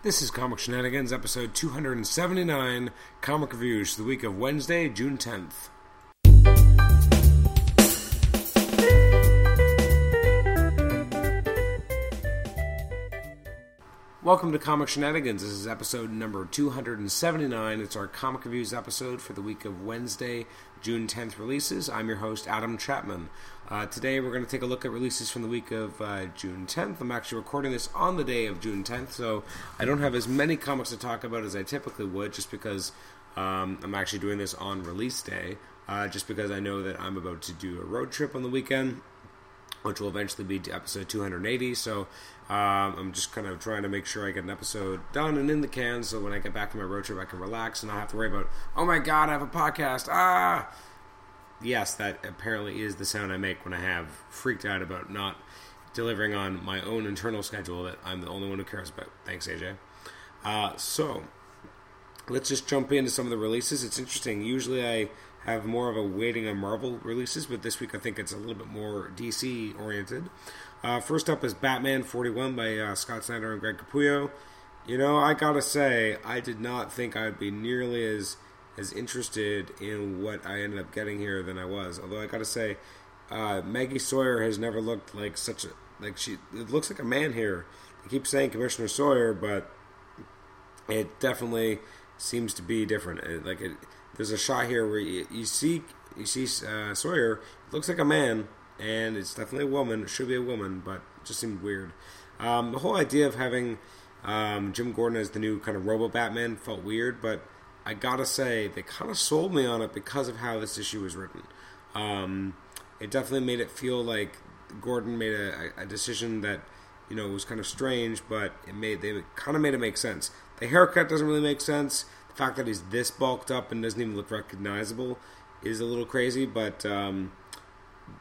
This is Comic Shenanigans, episode 279, Comic Reviews, the week of Wednesday, June 10th. Welcome to Comic Shenanigans. This is episode number 279. It's our Comic Reviews episode for the week of Wednesday, June 10th releases. I'm your host, Adam Chapman. Uh, today we're going to take a look at releases from the week of uh, June 10th. I'm actually recording this on the day of June 10th, so I don't have as many comics to talk about as I typically would, just because um, I'm actually doing this on release day, uh, just because I know that I'm about to do a road trip on the weekend which will eventually be episode 280. So um, I'm just kind of trying to make sure I get an episode done and in the can, so when I get back to my road trip, I can relax and not have to worry about, oh my god, I have a podcast. Ah, yes, that apparently is the sound I make when I have freaked out about not delivering on my own internal schedule that I'm the only one who cares about. Thanks, AJ. Uh, so let's just jump into some of the releases. It's interesting. Usually I have more of a waiting on Marvel releases, but this week I think it's a little bit more DC oriented. Uh, first up is Batman 41 by uh, Scott Snyder and Greg Capullo. You know, I gotta say, I did not think I'd be nearly as as interested in what I ended up getting here than I was. Although I gotta say, uh, Maggie Sawyer has never looked like such a like she. It looks like a man here. They keep saying Commissioner Sawyer, but it definitely seems to be different. It, like it, there's a shot here where you, you see you see uh, Sawyer looks like a man, and it's definitely a woman. It should be a woman, but it just seemed weird. Um, the whole idea of having um, Jim Gordon as the new kind of Robo Batman felt weird, but I gotta say they kind of sold me on it because of how this issue was written. Um, it definitely made it feel like Gordon made a, a, decision that you know was kind of strange, but it made they kind of made it make sense. The haircut doesn't really make sense. The fact that he's this bulked up and doesn't even look recognizable is a little crazy, but um,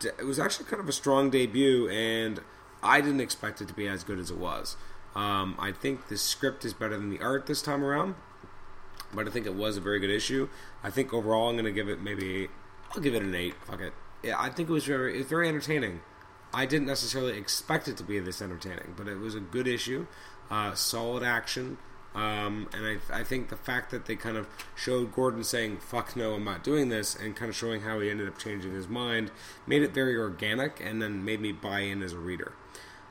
it was actually kind of a strong debut, and I didn't expect it to be as good as it was. Um, I think the script is better than the art this time around, but I think it was a very good issue. I think overall I'm going to give it maybe I'll give it an eight. Fuck it. Yeah, I think it was very it was very entertaining. I didn't necessarily expect it to be this entertaining, but it was a good issue, uh, solid action. Um, and I, I, think the fact that they kind of showed Gordon saying, fuck no, I'm not doing this, and kind of showing how he ended up changing his mind made it very organic and then made me buy in as a reader.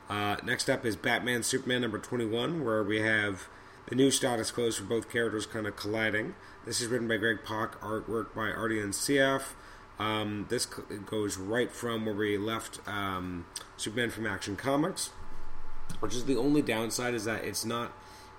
Uh, next up is Batman Superman number 21, where we have the new status quo for both characters kind of colliding. This is written by Greg Pak, artwork by Ardian Syaf. Um, this goes right from where we left um, Superman from Action Comics, which is the only downside is that it's not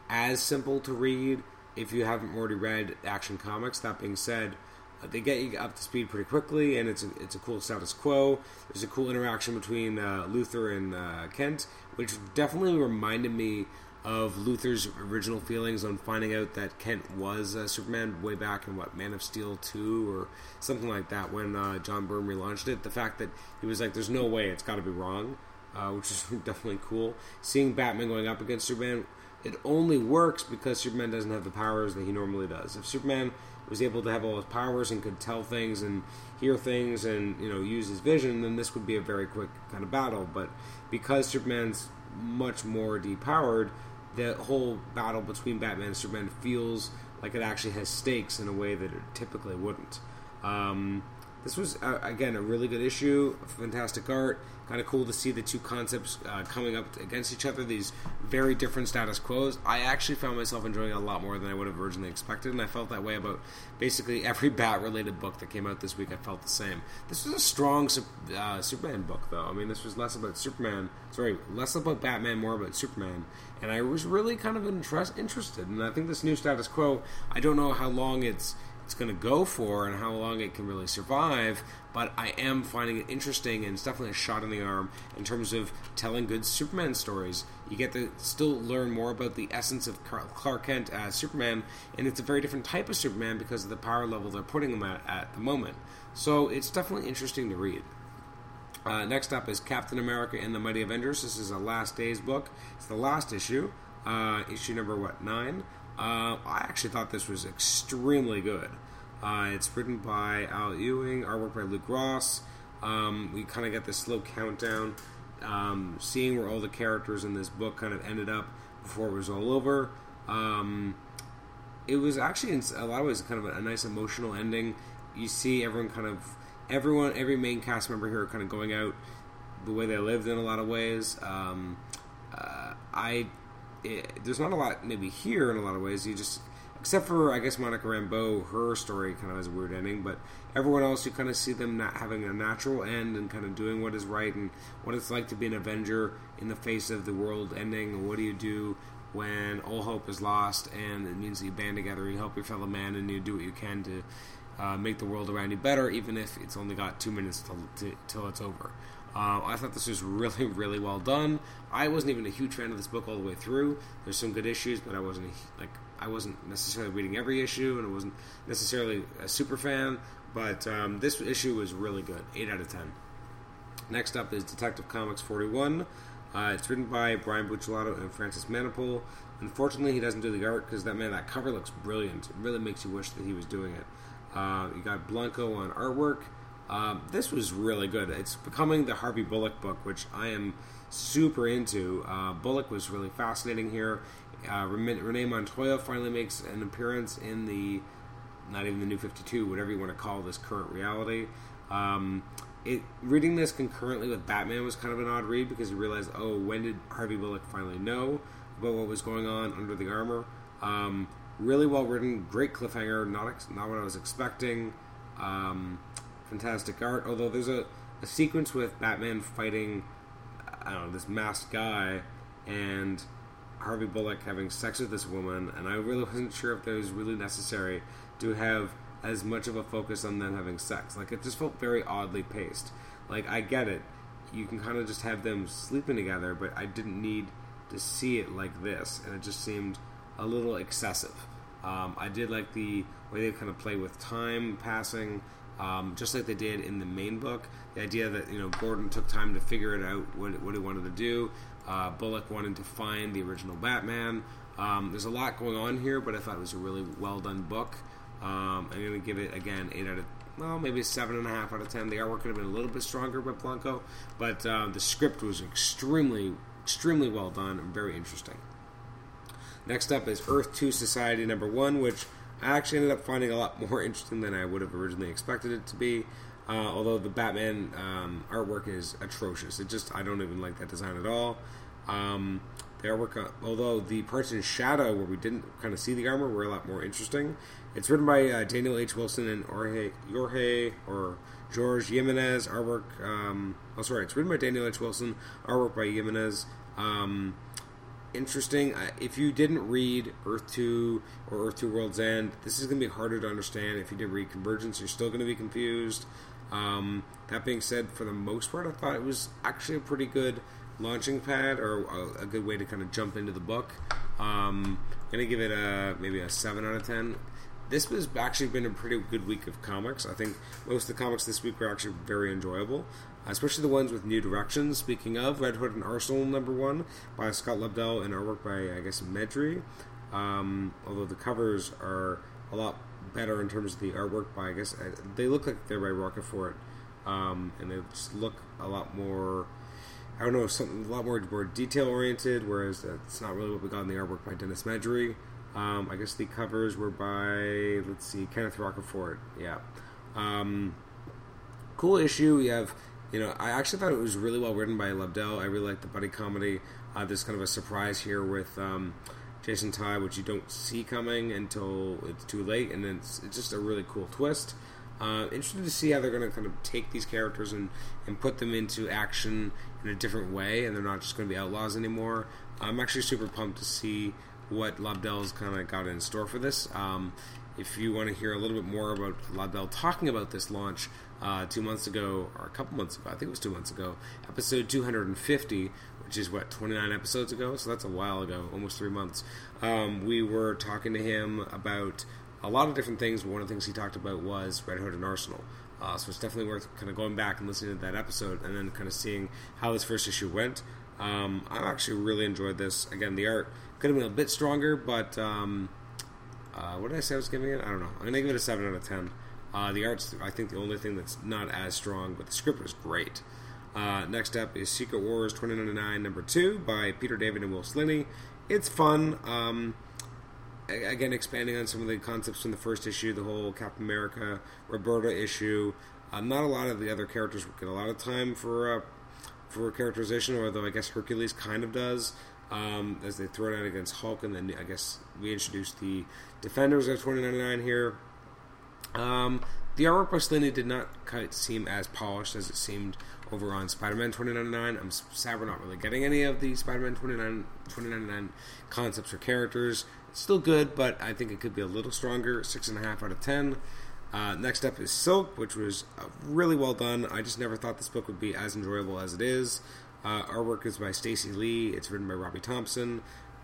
as simple to read if you haven't already read Action Comics. That being said, uh, they get you up to speed pretty quickly, and it's a, it's a cool status quo. There's a cool interaction between uh, Luthor and uh, Kent, which definitely reminded me of Luthor's original feelings on finding out that Kent was uh, Superman way back in what Man of Steel two or something like that when uh, John Byrne relaunched it. The fact that he was like, "There's no way, it's got to be wrong," uh, which is definitely cool. Seeing Batman going up against Superman, it only works because Superman doesn't have the powers that he normally does. If Superman was able to have all his powers and could tell things and hear things and you know use his vision, then this would be a very quick kind of battle. But because Superman's much more depowered, the whole battle between Batman and Superman feels like it actually has stakes in a way that it typically wouldn't. Um, this was uh, again a really good issue, fantastic art. Kind of cool to see the two concepts uh, coming up against each other. These very different status quos. I actually found myself enjoying it a lot more than I would have originally expected, and I felt that way about basically every Bat-related book that came out this week. I felt the same. This was a strong uh, Superman book, though. I mean, this was less about Superman. Sorry, less about Batman, more about Superman, and I was really kind of interest, interested. And I think this new status quo. I don't know how long it's it's going to go for and how long it can really survive. But I am finding it interesting, and it's definitely a shot in the arm in terms of telling good Superman stories. You get to still learn more about the essence of Clark Kent as Superman, and it's a very different type of Superman because of the power level they're putting him at at the moment. So it's definitely interesting to read. Uh, next up is Captain America and the Mighty Avengers. This is a Last Days book. It's the last issue, uh, issue number what nine. Uh, I actually thought this was extremely good. Uh, it's written by Al Ewing, artwork by Luke Ross. Um, we kind of get this slow countdown, um, seeing where all the characters in this book kind of ended up before it was all over. Um, it was actually in a lot of ways kind of a, a nice emotional ending. You see everyone kind of everyone every main cast member here kind of going out the way they lived in a lot of ways. Um, uh, I it, there's not a lot maybe here in a lot of ways. You just except for I guess Monica Rambeau, her story kind of has a weird ending, but everyone else you kind of see them not having a natural end and kind of doing what is right and what it's like to be an Avenger in the face of the world ending. And what do you do when all hope is lost and it means you band together, you help your fellow man, and you do what you can to uh, make the world around you better, even if it's only got two minutes till, till it's over. Uh, I thought this was really, really well done. I wasn't even a huge fan of this book all the way through. There's some good issues, but I wasn't like I wasn't necessarily reading every issue, and I wasn't necessarily a super fan. But um, this issue was really good, eight out of ten. Next up is Detective Comics 41. Uh, it's written by Brian Buccellato and Francis Manapul. Unfortunately, he doesn't do the art because that man, that cover looks brilliant. It really makes you wish that he was doing it. Uh, you got Blanco on artwork. Um, this was really good. It's becoming the Harvey Bullock book, which I am super into. Uh, Bullock was really fascinating here. Uh, Montoya finally makes an appearance in the, not even the New 52, whatever you want to call this current reality. Um, it reading this concurrently with Batman was kind of an odd read because you realize, oh, when did Harvey Bullock finally know about what was going on under the armor? Um, really well written, great cliffhanger, not ex- not what I was expecting. Um, fantastic art. Although there's a, a sequence with Batman fighting, I don't know, this masked guy, and Harvey Bullock having sex with this woman, and I really wasn't sure if that was really necessary to have as much of a focus on them having sex. Like it just felt very oddly paced. Like I get it, you can kind of just have them sleeping together, but I didn't need to see it like this, and it just seemed a little excessive. Um, I did like the way they kind of play with time passing, um, just like they did in the main book. The idea that you know Gordon took time to figure it out what, what he wanted to do. Uh, Bullock wanted to find the original Batman. Um, there's a lot going on here, but I thought it was a really well done book. Um, I'm going to give it again eight out of well, maybe seven and a half out of ten. The artwork could have been a little bit stronger by Blanco, but uh, the script was extremely, extremely well done and very interesting. Next up is Earth Two Society Number One, which I actually ended up finding a lot more interesting than I would have originally expected it to be. Uh, although the Batman um, artwork is atrocious, it just I don't even like that design at all. Um, the artwork, uh, although the parts in Shadow where we didn't kind of see the armor were a lot more interesting. It's written by uh, Daniel H. Wilson and Jorge, Jorge or George Jimenez. Artwork. Um, oh, sorry. It's written by Daniel H. Wilson. Artwork by Jimenez. Um, interesting. If you didn't read Earth 2 or Earth 2 World's End, this is going to be harder to understand. If you didn't read Convergence, you're still going to be confused. Um, that being said, for the most part, I thought it was actually a pretty good launching pad or a, a good way to kind of jump into the book. Um, I'm going to give it a maybe a 7 out of 10 this has actually been a pretty good week of comics. I think most of the comics this week were actually very enjoyable, especially the ones with new directions. Speaking of, Red Hood and Arsenal number one by Scott Lobdell and artwork by I guess Medri. Um, although the covers are a lot better in terms of the artwork by I guess uh, they look like they're by Rocafort, um, and they just look a lot more. I don't know, something a lot more more detail oriented. Whereas it's not really what we got in the artwork by Denis Medri. Um, I guess the covers were by let's see, Kenneth Rocafort. Yeah, um, cool issue. We have, you know, I actually thought it was really well written by Lobdell. I really like the buddy comedy. Uh, there's kind of a surprise here with um, Jason Ty, which you don't see coming until it's too late, and then it's, it's just a really cool twist. Uh, interested to see how they're going to kind of take these characters and, and put them into action in a different way, and they're not just going to be outlaws anymore. I'm actually super pumped to see what Lobdell's kind of got in store for this. Um, if you want to hear a little bit more about Lobdell talking about this launch uh, two months ago, or a couple months ago, I think it was two months ago, episode 250, which is what, 29 episodes ago? So that's a while ago, almost three months. Um, we were talking to him about a lot of different things. One of the things he talked about was Red Hood and Arsenal. Uh, so it's definitely worth kind of going back and listening to that episode and then kind of seeing how this first issue went. Um, I actually really enjoyed this. Again, the art could have been a bit stronger, but um, uh, what did I say I was giving it? I don't know. I'm gonna give it a seven out of ten. Uh, the art's, I think, the only thing that's not as strong, but the script was great. Uh, next up is Secret Wars 2099 number two by Peter David and Will Sliney. It's fun. Um, again, expanding on some of the concepts from the first issue, the whole Captain America, Roberta issue. Uh, not a lot of the other characters get a lot of time for uh, for characterization, although I guess Hercules kind of does. Um, as they throw it out against Hulk, and then I guess we introduced the Defenders of 2099 here. Um, the artwork by Sliney did not quite seem as polished as it seemed over on Spider-Man 2099. I'm sad we're not really getting any of the Spider-Man 2099 concepts or characters. It's still good, but I think it could be a little stronger. Six and a half out of ten. Uh, next up is Silk, which was uh, really well done. I just never thought this book would be as enjoyable as it is. Uh, artwork is by Stacey Lee. It's written by Robbie Thompson.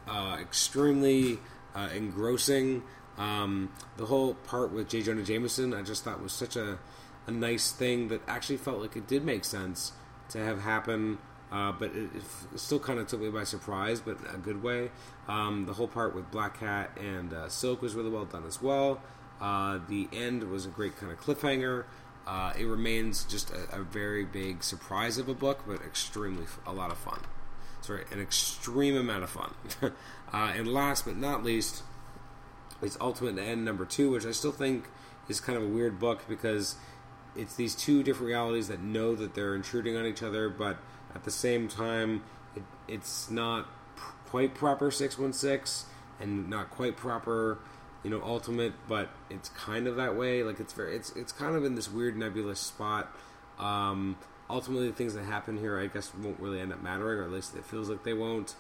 Uh, extremely uh, engrossing. Um, the whole part with J. Jonah Jameson, I just thought was such a, a nice thing that actually felt like it did make sense to have happen. Uh, but it, it, still kind of took me by surprise, but a good way. Um, the whole part with Black Cat and uh, Silk was really well done as well. Uh, the end was a great kind of cliffhanger. Uh, it remains just a, a, very big surprise of a book, but extremely a lot of fun. Sorry, an extreme amount of fun. Uh, and last but not least, is Ultimate End number two, which I still think is kind of a weird book because it's these two different realities that know that they're intruding on each other, but at the same time, it, it's not quite proper 616 and not quite proper you know ultimate but it's kind of that way. Like it's very it's it's kind of in this weird nebulous spot. Um ultimately the things that happen here i guess won't really end up mattering or at least it feels like they won't.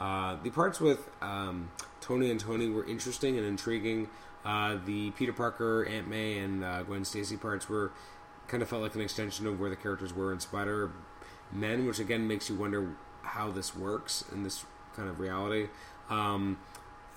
Uh, the parts with um, tony and tony were interesting and intriguing. Uh, the peter parker aunt may and uh, gwen stacy parts were kind of felt like an extension of where the characters were in spider men which again makes you wonder how this works in this kind of reality. Um,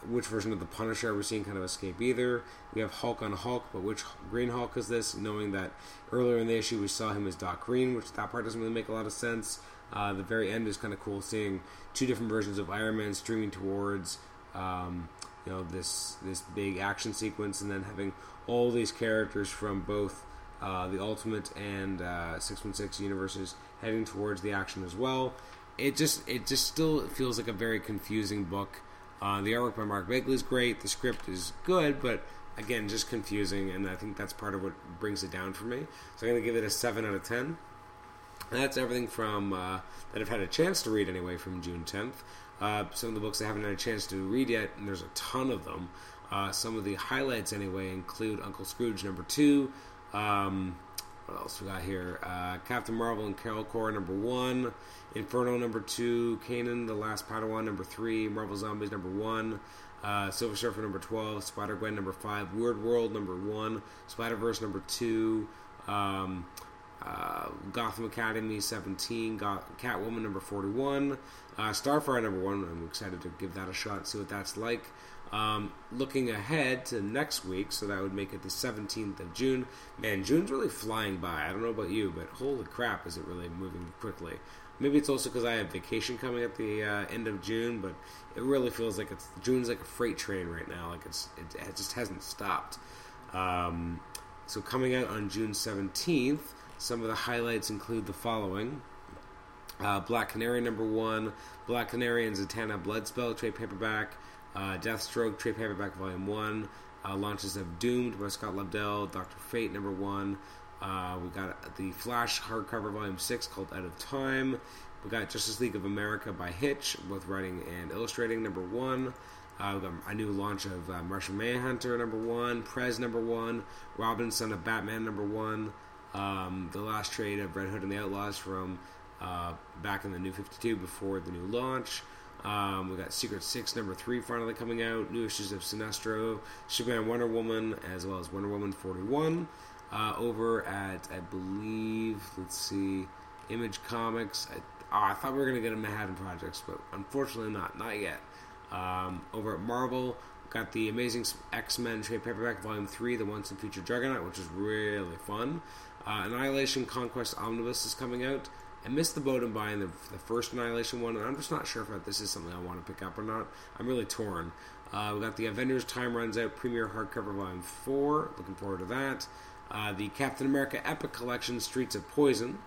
which version of the Punisher we're we seeing kind of escape either. We have Hulk on Hulk, but which Green Hulk is this? Knowing that earlier in the issue we saw him as Doc Green, which that part doesn't really make a lot of sense. Uh, the very end is kind of cool, seeing two different versions of Iron Man streaming towards um, you know this this big action sequence, and then having all these characters from both uh, the Ultimate and uh, Six One Six universes heading towards the action as well. It just it just still feels like a very confusing book. Uh, the artwork by Mark Bagley is great. The script is good, but again, just confusing, and I think that's part of what brings it down for me. So I'm going to give it a seven out of ten. And that's everything from uh, that I've had a chance to read anyway from June 10th. Uh, some of the books I haven't had a chance to read yet, and there's a ton of them. Uh, some of the highlights anyway include Uncle Scrooge number two. Um, what else we got here? Uh, Captain Marvel and Carol Corps number one, Inferno number two, Kanan the Last Padawan number three, Marvel Zombies number one, uh, Silver Surfer number twelve, Spider Gwen number five, Weird World number one, Spider Verse number two, um, uh, Gotham Academy seventeen, Got- Catwoman number forty one, uh, Starfire number one. I'm excited to give that a shot, see what that's like. Um, looking ahead to next week, so that would make it the 17th of June. Man, June's really flying by. I don't know about you, but holy crap, is it really moving quickly? Maybe it's also because I have vacation coming at the uh, end of June, but it really feels like it's June's like a freight train right now. Like it's it, it just hasn't stopped. Um, so coming out on June 17th, some of the highlights include the following. Uh, Black Canary number one, Black Canary and Zatanna Bloodspell trade paperback, uh, Deathstroke trade paperback volume one, uh, launches of Doomed by Scott Lobdell, Doctor Fate number one. Uh, we got the Flash hardcover volume six called Out of Time. We got Justice League of America by Hitch, both writing and illustrating number one. Uh, we got a new launch of uh, Martian Manhunter number one, Prez number one, Robin Son of Batman number one. Um, the last trade of Red Hood and the Outlaws from uh, back in the New 52 before the new launch. Um, we got Secret Six number three finally coming out. New issues of Sinestro, Superman, Wonder Woman, as well as Wonder Woman 41. Uh, over at I believe, let's see, Image Comics. I, oh, I thought we were gonna get a Manhattan Projects, but unfortunately not, not yet. Um, over at Marvel, got the Amazing X Men trade paperback volume three, the once and future Juggernaut, which is really fun. Uh, Annihilation Conquest Omnibus is coming out. I missed the boat in buying the, the first Annihilation one, and I'm just not sure if this is something I want to pick up or not. I'm really torn. Uh, we got the Avengers Time Runs Out Premier Hardcover Volume 4. Looking forward to that. Uh, the Captain America Epic Collection Streets of Poison.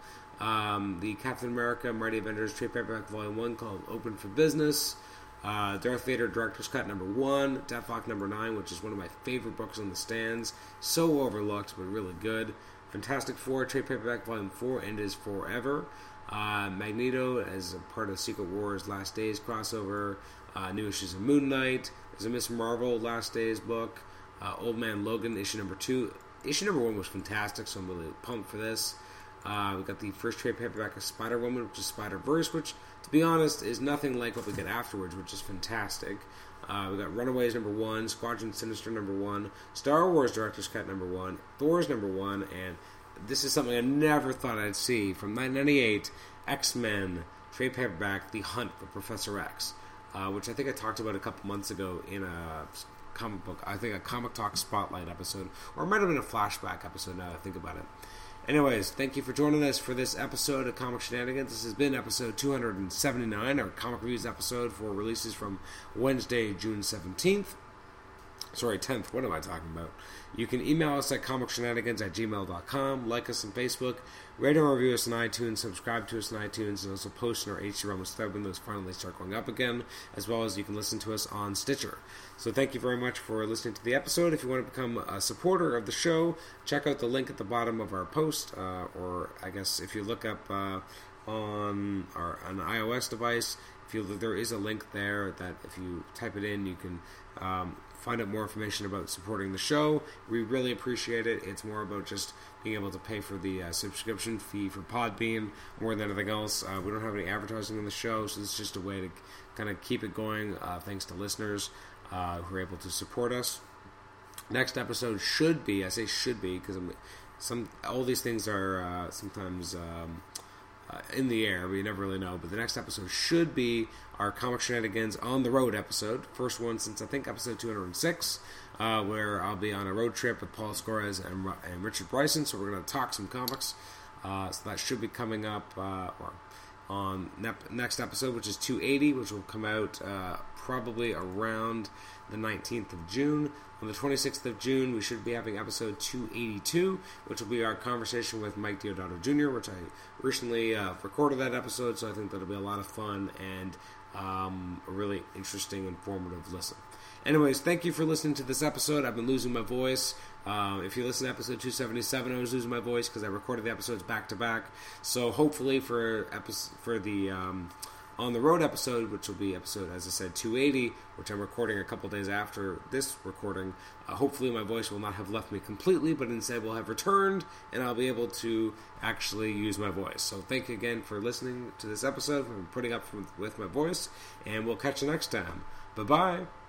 Um, the Captain America Mighty Avengers Trade Paperback Volume 1 called Open for Business. Uh, Darth Vader Director's Cut number one, Deathlok number nine, which is one of my favorite books on the stands. So overlooked, but really good. Fantastic Four, trade paperback volume four, and is forever. Uh, Magneto as a part of Secret Wars Last Days crossover. Uh, new issues of Moon Knight. There's a Miss Marvel Last Days book. Uh, Old Man Logan issue number two. Issue number one was fantastic, so I'm really pumped for this. Uh, we got the first trade paperback of Spider Woman, which is Spider Verse, which, to be honest, is nothing like what we get afterwards, which is fantastic. Uh, we got Runaways number one, Squadron Sinister number one, Star Wars Director's Cut number one, Thor's number one, and this is something I never thought I'd see from 1998 X Men trade paperback, The Hunt for Professor X, uh, which I think I talked about a couple months ago in a comic book, I think a Comic Talk Spotlight episode, or it might have been a flashback episode now that I think about it. Anyways, thank you for joining us for this episode of Comic Shenanigans. This has been episode 279, our comic reviews episode for releases from Wednesday, June 17th. Sorry, 10th. What am I talking about? You can email us at comicshenanigans at gmail.com, like us on Facebook, rate and review us on iTunes, subscribe to us on iTunes, and also post in our HC Ramos thread when those finally start going up again, as well as you can listen to us on Stitcher. So thank you very much for listening to the episode. If you want to become a supporter of the show, check out the link at the bottom of our post, uh, or I guess if you look up uh, on our an iOS device, if you there is a link there that if you type it in, you can um, find out more information about supporting the show. We really appreciate it. It's more about just being able to pay for the uh, subscription fee for Podbean more than anything else. Uh, we don't have any advertising in the show, so it's just a way to kind of keep it going. Uh, thanks to listeners uh, who are able to support us. Next episode should be, I say should be because some all these things are uh, sometimes. Um, uh, in the air. We never really know. But the next episode should be our Comic Shenanigans on the Road episode. First one since I think episode 206, uh, where I'll be on a road trip with Paul Scores and, and Richard Bryson. So we're going to talk some comics. Uh, so that should be coming up uh, on next episode, which is 280, which will come out uh, probably around the 19th of June. On the 26th of June, we should be having episode 282, which will be our conversation with Mike Deodato Jr., which I recently uh, recorded that episode, so I think that'll be a lot of fun and um, a really interesting, informative listen. Anyways, thank you for listening to this episode. I've been losing my voice. Uh, if you listen to episode 277, I was losing my voice because I recorded the episodes back to back. So hopefully for episode, for the um, on the road episode, which will be episode, as I said, 280, which I'm recording a couple days after this recording. Uh, hopefully, my voice will not have left me completely, but instead will have returned, and I'll be able to actually use my voice. So, thank you again for listening to this episode, and putting up with my voice, and we'll catch you next time. Bye bye.